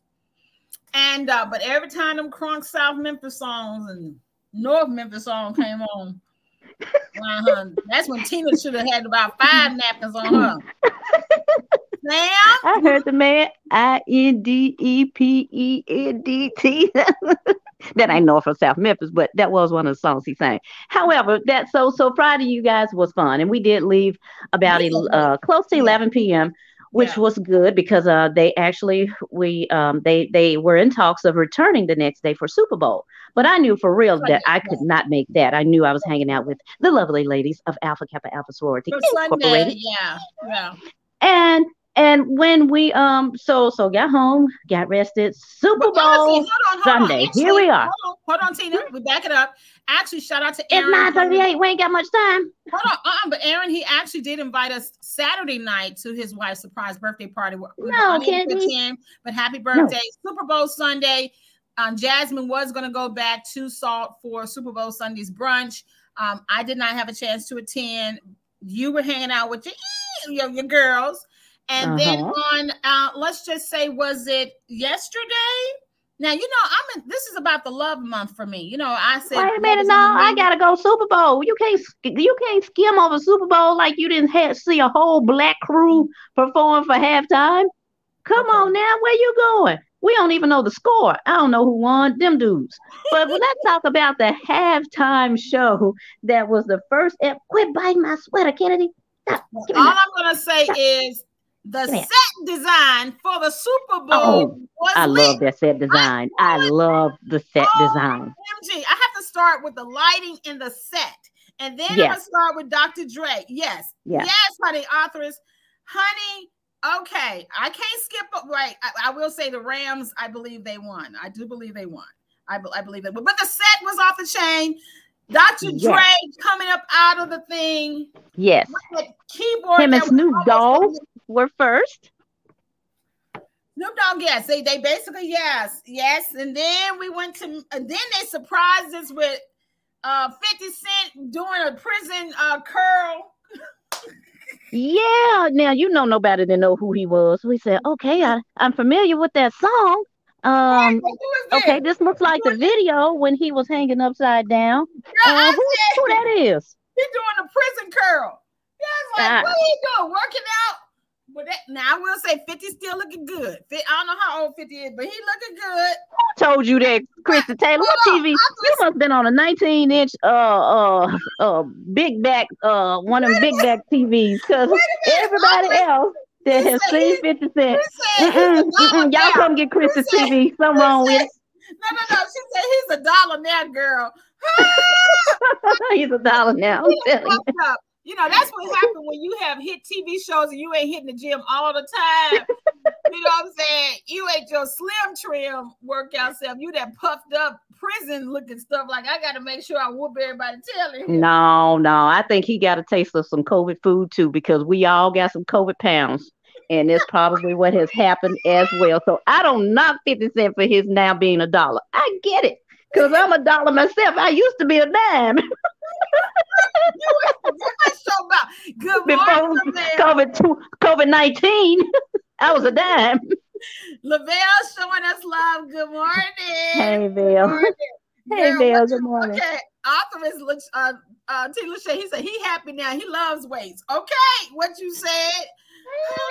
And uh, but every time them crunk South Memphis songs and North Memphis song came on, uh-huh, *laughs* that's when Tina should have had about five napkins on her. *laughs* Sam, I heard the man I N D E P E N D T. *laughs* That ain't North or South Memphis, but that was one of the songs he sang. However, that so so Friday, you guys was fun, and we did leave about uh, close to 11 p.m., which Yeah. was good because uh they actually we um they they were in talks of returning the next day for Super Bowl. But I knew for real that I could not make that. I knew I was hanging out with the lovely ladies of Alpha Kappa Alpha Sorority for Sunday, Incorporated. yeah, yeah. And and when we um so so got home, got rested, Super But honestly, Bowl hold on, hold. Sunday. Here we are. Hold on, hold on, Tina. We back it up. Actually, shout out to Aaron. It's nine thirty eight. We ain't got much time. Hold on, uh-uh, but Aaron, he actually did invite us Saturday night to his wife's surprise birthday party. We No, Kennedy. attend, but happy birthday, Super Bowl Sunday. Um, Jazsmin was going to go back to Salt for Super Bowl Sunday's brunch. Um, I did not have a chance to attend. You were hanging out with your your, your girls, and then Uh-huh. on uh, let's just say, was it yesterday? Now you know I'm. In, this is about the love month for me. You know, I said. Wait a minute, no, I gotta go Super Bowl. You can't you can't skim over Super Bowl like you didn't have, see a whole black crew perform for halftime. Come on now, where you going? We don't even know the score. I don't know who won them dudes. But *laughs* let's talk about the halftime show that was the first. ep- Quit biting my sweater, Kennedy. Stop. Well, Give me all. I'm gonna say is the set design for the Super Bowl Oh, I love that set design. I love the set Oh, design. MG, I have to start with the lighting in the set, and then I'm gonna start with Dr. Dre. Yes, Yeah. yes, honey, authors, honey. Okay, I can't skip. a- Right, I, I will say the Rams. I believe they won. I do believe they won. I, I believe they won. But the set was off the chain. Dr. Yes. Dre coming up out of the thing. Yes. Keyboard. Him and Snoop Dogg were first. Snoop Dogg, yes. They they basically yes, yes. And then we went to and then they surprised us with uh 50 Cent doing a prison uh curl. Yeah, now you know nobody didn't know who he was. We said, okay, I, I'm familiar with that song. Um, okay, this looks like the video when he was hanging upside down. Uh, who, said, who that is? He's doing a prison curl. Yeah, it's like, Ah. what are you doing? Working out? But that, now I will say 50 still looking good. I don't know how old 50 is, but he looking good. Who told you that, Christie Taylor? What TV? You must have been on a 19 inch, uh, uh, uh, big back, uh, one of them big back TVs, because Wait a minute, everybody I'm- else that has seen 50 He Cent. Mm-mm, mm-mm, y'all now. come get Krista He said- TV. Something wrong with No, no, no. She said he's a dollar now, girl. *laughs* He's a dollar now. I'm He telling you. up. You know, that's what happened when you have hit TV shows and you ain't hitting the gym all the time. *laughs* you know what I'm saying? You ain't your slim trim workout self. You that puffed up prison looking stuff. Like I got to make sure I whoop everybody telling. Him. No, no. I think he got a taste of some COVID food too because we all got some COVID pounds. And it's probably what has happened as well. So I don't knock 50 Cent for his now being a dollar. I get it. Because I'm a dollar myself. I used to be a dime *laughs* That's so about good before. COVID COVID 19. *laughs* I was a dime. Lavelle showing us love. Good morning. Hey, Bill. Hey, Girl, Bill. Good morning. Okay, author is uh, uh, T. Lachey. He said he happy now. He loves weights. Okay, what you said.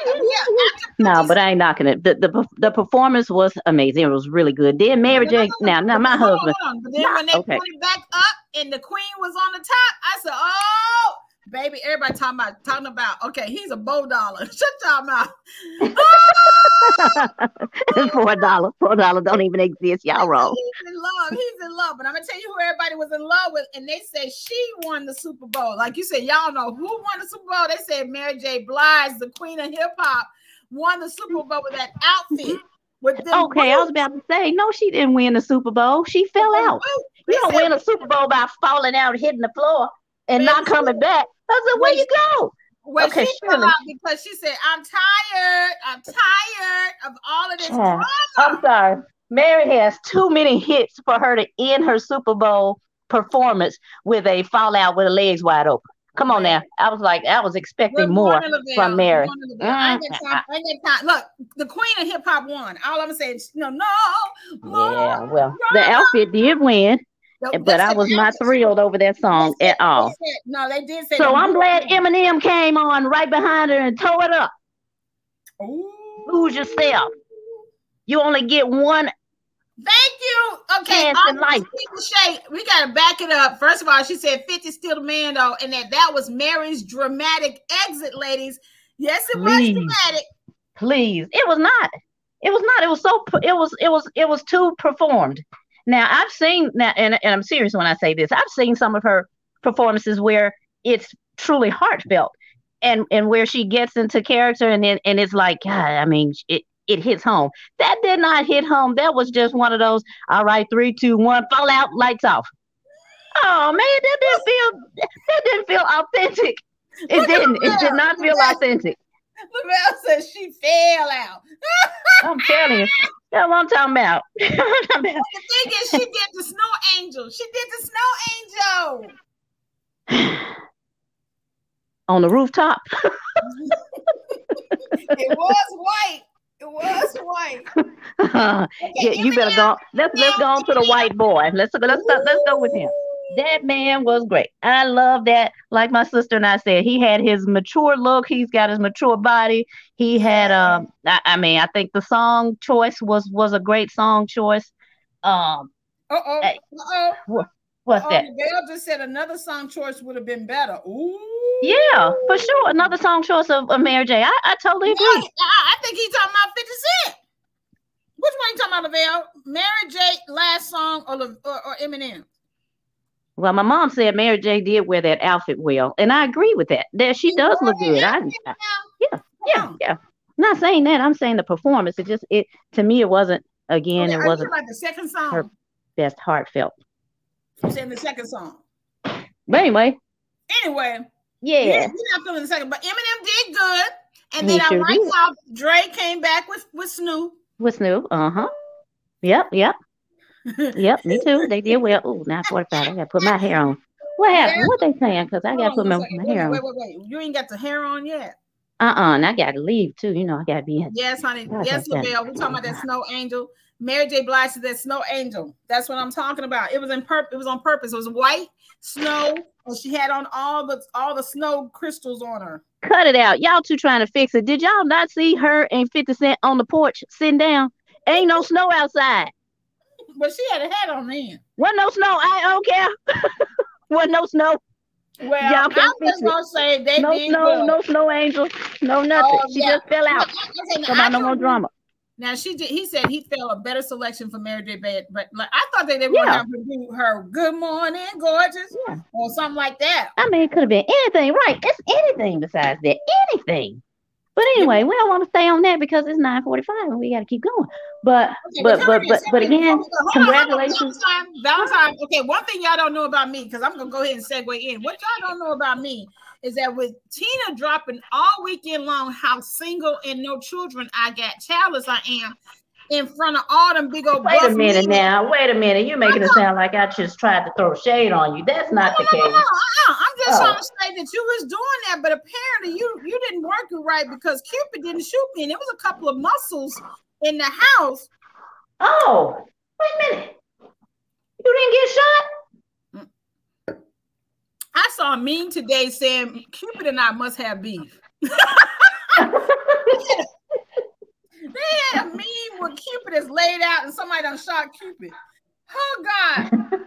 Yeah, *laughs* No, but I ain't knocking it. The, the the performance was amazing. It was really good. Then Mary J. Now, now my husband. But then when they okay. put it back up and the queen was on the top, I said, "Oh, baby!" Everybody talking about talking about. Okay, he's a bow dollar. *laughs* Shut your mouth. *laughs* Four dollar. Four dollar don't even exist. Y'all wrong. He's in love. He's in love. But I'm gonna tell you who everybody was in love with, and they said she won the Super Bowl. Like you said, y'all know who won the Super Bowl. They said Mary J. Blige, the queen of hip hop, won the Super Bowl with that outfit. With Okay, I was about to say, no, she didn't win the Super Bowl. She fell out. You don't win a Super Bowl by falling out, hitting the floor, and not coming back. I said, where you go? Well, Okay, she fell out because she said, "I'm tired. I'm tired of all of this Yeah. drama." I'm sorry. Mary has too many hits for her to end her Super Bowl performance with a fallout with her legs wide open. Come on now. I was like, I was expecting Good more from Mary. morning, Lavelle. I ain't time. I ain't time. Look, the queen of hip hop won. All I'm saying no, no, Yeah, well, the outfit did win, But I was not thrilled over that song said- at all. said- no, they did say. So I'm glad Eminem came on right behind her and tore it up. Ooh. Lose yourself. You only get one. Thank you. Okay, in life. Shay, we gotta back it up. First of all, she said 50 still the man though, and that that was Mary's dramatic exit, ladies. Yes, it Please. was dramatic. Please, it was not. It was not. It was so. It was. It was. It was too performed. Now I've seen now, and, and I'm serious when I say this. I've seen some of her performances where it's truly heartfelt, and and where she gets into character, and then and it's like, God, I mean, it it hits home. That did not hit home. That was just one of those. All right, three, two, one, fall out, lights off. Oh man, that didn't feel. That didn't feel authentic. It didn't. It did not feel authentic. Lavelle says she fell out. *laughs* I'm telling you. That's what I'm talking about. *laughs* I'm talking about. The thing is, she did the snow angel. She did the snow angel. *sighs* On the rooftop. *laughs* It was white. It was white. yeah, you better go. Let's let's go on to the white boy. Let's let's let's go with him. That man was great. I love that. Like my sister and I said, he had his mature look. He's got his mature body. He had um. I, I mean, I think the song choice was was a great song choice. Um, Uh oh. Uh oh. what's that? Lavelle just said another song choice would have been better. Ooh. Yeah, for sure. Another song choice of, of Mary J. I, I totally No, agree. I, I think he's talking about 50 Cent. Which one you talking about, Lavelle? Mary J. last song or, or, or Eminem? Well, my mom said Mary J. did wear that outfit well, and I agree with that. That she does look good. I, I yeah, yeah, yeah. I'm not saying that. I'm saying the performance. It just it to me it wasn't again. Okay, It wasn't like the second song. her- best heartfelt. You saying the second song. But anyway, Anyway, yeah, yeah. you're not feeling the second, but Eminem did good. And He then I sure like did. how Dre came back with with Snoop. with Snoop. Uh huh. Yep, yep, yep. Me too. They did well. *laughs* Ooh, 945. I gotta put my hair on. What happened? What they saying? Because I gotta put my, my hair on. wait, wait, wait. You ain't got the hair on yet. Uh uh And I gotta leave too. You know, I gotta be in. Yes, honey. Yes, yeah. Lavelle. We're talking about that snow angel. Mary J. Blige is that snow angel. That's what I'm talking about. It was in purpose. It was on purpose. It was white snow, and she had on all the all the snow crystals on her. Cut it out. Y'all two trying to fix it. Did y'all not see her and 50 Cent on the porch sitting down? Ain't no snow outside. But she had a hat on then. Wasn't no snow. I don't care. *laughs* Wasn't no snow. Well, Y'all I'm just gonna say they No did snow. good. No snow angel. No nothing. Oh, she yeah. just fell out. Now, Come on, no more drama. Now she did. He said he felt a better selection for Mary J. Bad, but like I thought that they were gonna Yeah. have her do her "Good Morning, Gorgeous" Yeah. or something like that. I mean, it could have been anything, right? It's anything besides that. Anything. But anyway, we don't want to stay on that because it's 9:45 and we got to keep going. But Okay, but but but but again, on, congratulations. Valentine, Valentine. Okay, one thing y'all don't know about me, because I'm gonna go ahead and segue in. What y'all don't know about me is that with Tina dropping all weekend long how single and no children I got, childless I am, in front of all them big old Wait a minute now. Wait a minute. You're making it uh-huh. sound like I just tried to throw shade on you. That's not the No, no, no, case. no, uh-uh. I'm just Oh. trying to say that you was doing that, but apparently you you didn't work it right because Cupid didn't shoot me, and there was a couple of muscles in the house. Oh, wait a minute. You didn't get shot? I saw a meme today saying Cupid and I must have beef. *laughs* They had a meme where Cupid is laid out and somebody done shot Cupid. Oh God! *laughs*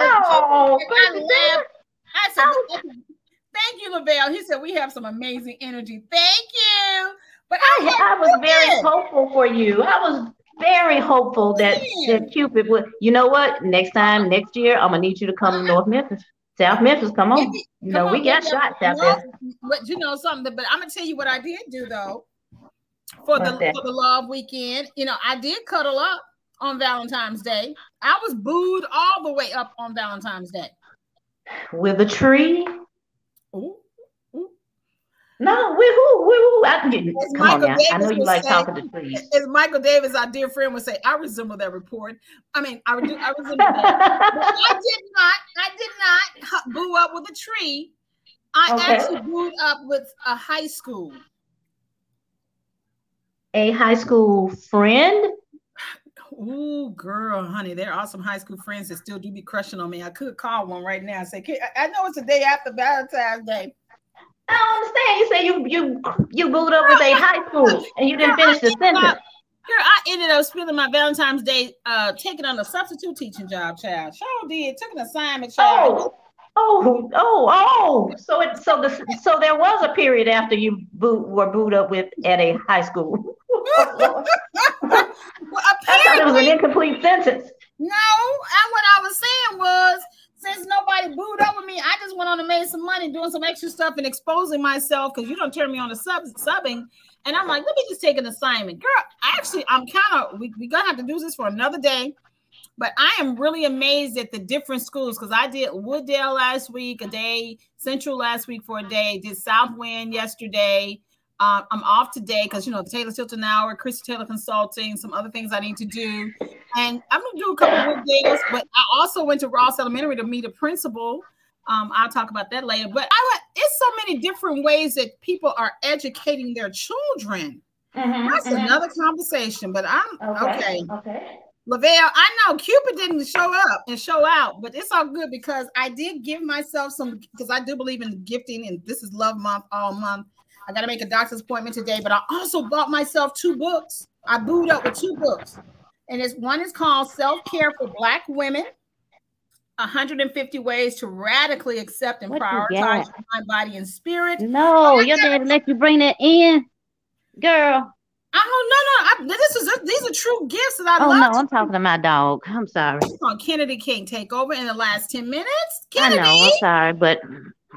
Oh, I. I said, oh. "Thank you, Lavelle." He said, "We have some amazing energy." Thank you. But I, had I was very Cupid. hopeful for you. I was very hopeful that, that Cupid would. You know what? Next time, next year, I'm gonna need you to come to North Memphis, South Memphis. Come on. Maybe- You know, we got shots out there. But you know something. But I'm gonna tell you what I did do though. For the that? for the love weekend, you know, I did cuddle up on Valentine's Day. I was booed all the way up on Valentine's Day. With a tree? Ooh, ooh. No, we who we who? I. As on Michael now. I know you like say- talking to trees. As Michael Davis, our dear friend, would say, I resemble that report. I mean, I, do, I resemble that. *laughs* I did not, I did not boo up with a tree. I Okay. actually booed up with a high school. a high school friend? Ooh, girl, honey, there are some high school friends that still do be crushing on me. I could call one right now and say, I know it's the day after Valentine's Day. I don't understand. You say you you you booed up with a high school and you didn't Girl, finish the ended up- sentence. Girl, I ended up spending my Valentine's Day uh taking on a substitute teaching job, child. Sure did. Took an assignment, child. Oh, oh, oh, oh. So it so the so there was a period after you boot were booed up with at a high school. *laughs* *laughs* well, I thought it was an incomplete sentence. no. And what I was saying was, since nobody booed up with me, I just went on and made some money doing some extra stuff and exposing myself because you don't turn me on to sub subbing. And I'm like, let me just take an assignment, girl. Actually, I'm kind of we we gonna have to do this for another day. But I am really amazed at the different schools because I did Wooddale last week, a day, Central last week for a day, did Southwind yesterday. Um, I'm off today because you know the Taylor Tilton Hour, Chris Taylor Consulting, some other things I need to do, and I'm gonna do a couple of Wooddales. But I also went to Ross Elementary to meet a principal. Um, I'll talk about that later. But I went, it's so many different ways that people are educating their children. That's another conversation. But I'm okay. Okay. Lavelle, I know Cupid didn't show up and show out, but it's all good because I did give myself some because I do believe in gifting, and this is love month all month. I got to make a doctor's appointment today, but I also bought myself two books. I booed up with two books, and it's one is called Self Care for Black Women 150 Ways to Radically Accept and What Prioritize? Your Mind, Body, and Spirit. No, oh, your dad let you bring that in, girl. I don't no, no. I, this is these are true gifts that I Oh love. no, I'm talking to my dog. I'm sorry. on Kennedy King take over in the last 10 minutes. I Kennedy, know. I'm sorry, but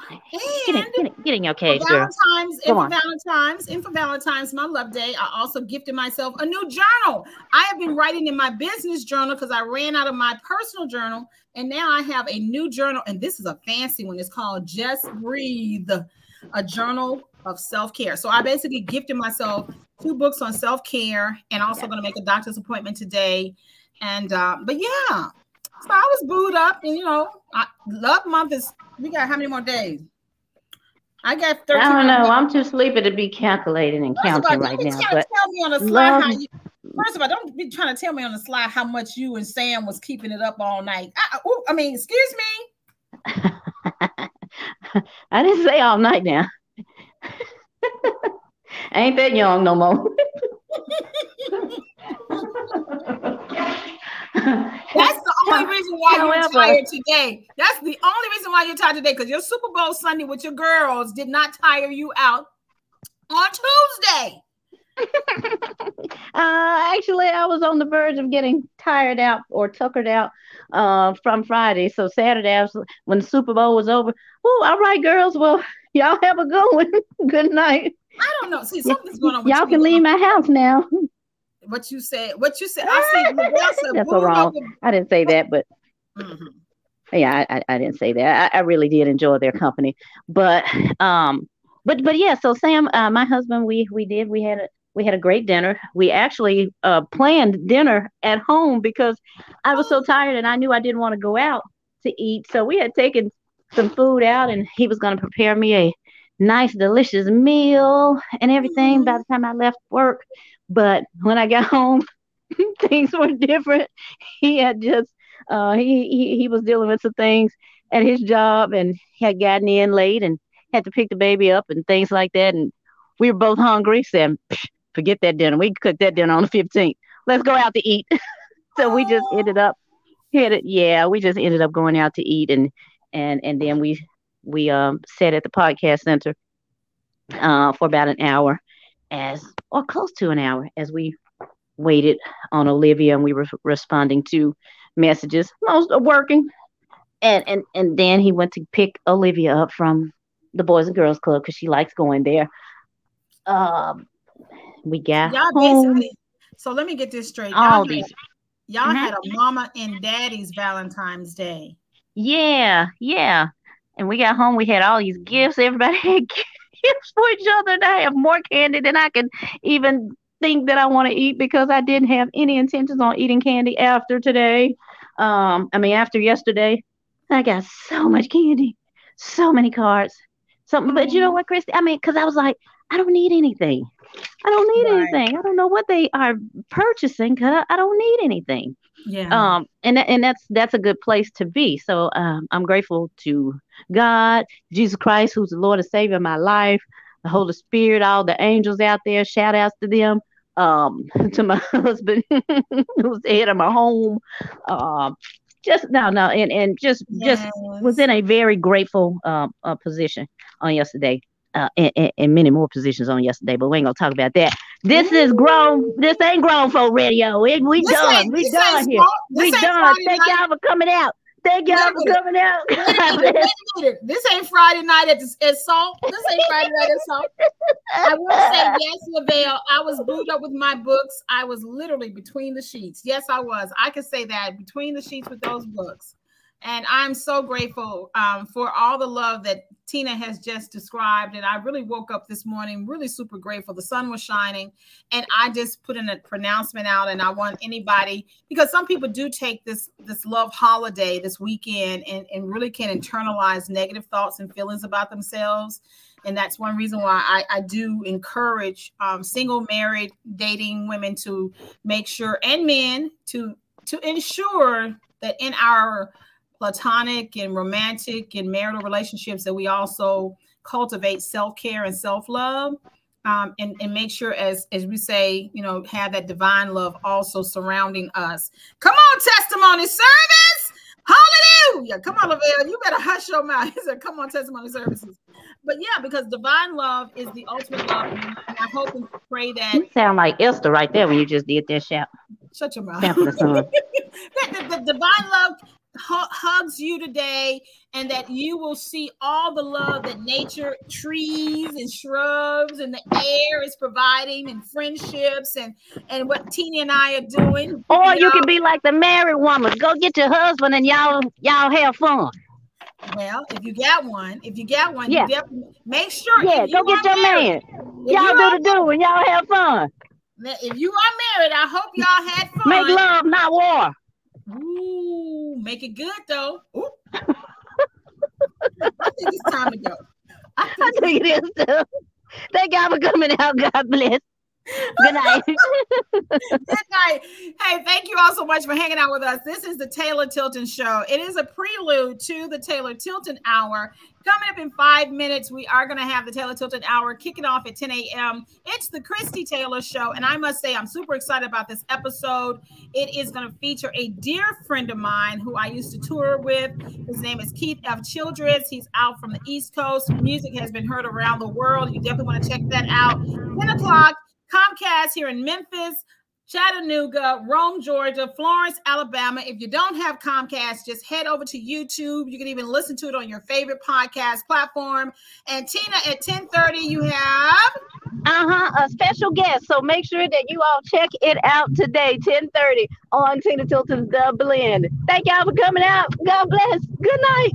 get in, get in, get in your cage, girl. Valentine's, and for. Valentine's, and for Valentine's, my love day, I also gifted myself a new journal. I have been writing in my business journal because I ran out of my personal journal, and now I have a new journal, and this is a fancy one. It's called Just Breathe, a journal of self care. So I basically gifted myself two books on self care, and also going to make a doctor's appointment today. And uh, but yeah, so I was booed up, and you know, I, love month is we got how many more days? I got 13 I don't know. days. I'm too sleepy to be calculating and First counting don't right now. But tell me on the slide how you, first of all, don't be trying to tell me on the slide how much you and Sam was keeping it up all night. I, I- ooh, I mean, excuse me. *laughs* I didn't say all night now. I *laughs* ain't that young no more. *laughs* *laughs* That's the only reason why you're tired today. That's the only reason why you're tired today because your Super Bowl Sunday with your girls did not tire you out on Tuesday. *laughs* Uh, actually, I was on the verge of getting tired out or tuckered out uh, from Friday. So Saturday, was, when the Super Bowl was over, oh, all right, girls. Well, *laughs* Y'all have a good one. good night. I don't know. See, something's going on. With Y'all can leave my house now. What you said? What you said? I said, *laughs* That's so wrong. I didn't say that, but Mhm. yeah, I, I, I didn't say that. I, I really did enjoy their company, but um, but but yeah. So Sam, uh, my husband, we we did we had a we had a great dinner. We actually uh planned dinner at home because I was so tired and I knew I didn't want to go out to eat. So we had taken some food out, and he was going to prepare me a nice, delicious meal and everything by the time I left work. But when I got *laughs* home, things were different. He had just uh, he, he he was dealing with some things at his job and he had gotten in late and had to pick the baby up and things like that. And we were both hungry. Said, "Psh, forget that dinner. We can cook that dinner on the 15th. Let's go out to eat. *laughs* so we just ended up headed. Yeah, we just ended up going out to eat and and and then we we um sat at the podcast center uh for about an hour as or close to an hour as we waited on Olivia and we were responding to messages, most are working. And and and then he went to pick Olivia up from the Boys and Girls Club because she likes going there. Um, we got Y'all home. basically. So let me get this straight. All Y'all, had, these, y'all Mhm. had a mama and daddy's Valentine's Day. yeah, yeah. And we got home. We had all these gifts. Everybody *laughs* had gifts for each other. And I have more candy than I can even think that I want to eat because I didn't have any intentions on eating candy after today. Um, I mean after yesterday. I got so much candy, so many cards. Something, but you know what, Christie? I mean, because I was like, I don't need anything. I don't need Right. anything. I don't know what they are purchasing because I, don't need anything Yeah. um and and that's that's a good place to be so um i'm grateful to god jesus christ who's the lord and savior of my life the holy spirit all the angels out there shout outs to them um *laughs* to my *laughs* husband *laughs* who's the head of my home um just no no and and just just was in a very grateful um uh, position on yesterday uh, and, and, and many more positions on yesterday, but we ain't gonna talk about that. This is grown. This ain't grown folk radio. It, we This done. We done here. We done. Friday Thank night. y'all for coming out. Thank y'all Wait for coming out. Wait a minute, wait a minute. This ain't Friday night at, the, at Salt. This ain't Friday night at Salt. I will say yes, Lavelle. I was booed up with my books. I was literally between the sheets. Yes, I was. I can say that between the sheets with those books. And I'm so grateful um, for all the love that Tina has just described. And I really woke up this morning really super grateful. The sun was shining, and I just put in a pronouncement out. And I want anybody because some people do take this this love holiday this weekend and, and really can internalize negative thoughts and feelings about themselves. And that's one reason why I, I do encourage um, single, married, dating women to make sure and men to to ensure that in our platonic and romantic and marital relationships that we also cultivate self-care and self-love um, and, and make sure as as we say you know have that divine love also surrounding us. Come on testimony service! Hallelujah! Come on Lavelle, you better hush your mouth. *laughs* Come on testimony services. But yeah because divine love is the ultimate love. And i hope and pray that You sound like Esther right there when you just did that shout. shut your mouth. The *laughs* that the, the divine love hugs you today and that you will see all the love that nature trees and shrubs and the air is providing and friendships and and what tina and i are doing Or you know? can be like the married woman. Go get your husband and y'all y'all have fun. well if you got one if you got one Yeah. you definitely make sure Yeah, you go get your married, man. Y'all you do the do and y'all have fun. if you are married i hope y'all had fun Make love, not war. Make it good though Ooh. *laughs* i think it's time to go I *laughs* think I think it is too. Thank y'all for coming out. God bless. *laughs* Good night. *laughs* Good night. Hey, thank you all so much for hanging out with us. This is the Taylor Tilton Show. It is a prelude to the Taylor Tilton Hour. Coming up in five minutes, we are going to have the Taylor Tilton Hour kicking off at 10 a.m. It's the Christie Taylor Show. And I must say, I'm super excited about this episode. It is going to feature a dear friend of mine who I used to tour with. His name is Keith F. Childress. He's out from the East Coast. Music has been heard around the world. You definitely want to check that out. 10 o'clock. Comcast here in Memphis, Chattanooga, Rome, Georgia, Florence, Alabama. If you don't have Comcast, just head over to YouTube. You can even listen to it on your favorite podcast platform. And Tina, at 10:30, you have Uh-huh. A special guest. So make sure that you all check it out today, 1030 on Tina Tilton's Tha Blend. Thank y'all for coming out. God bless. Good night.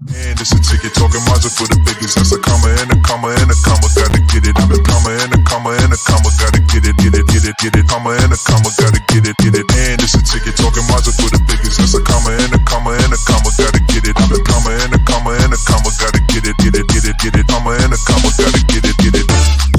And it's a ticket talking Mazda for the biggest. That's a comma and a comma and a comma. Gotta get it. I'm a comma and a comma and a comma. Gotta get it, get it, get it, get it. Comma and a comma. Gotta get it, get it. And it's a ticket talking Mazda for the biggest. That's a comma and a comma and a comma. Gotta get it. I'm a comma and a comma and a comma. Gotta get it, get it, get it, get it. Comma and a comma. Gotta get it, get it.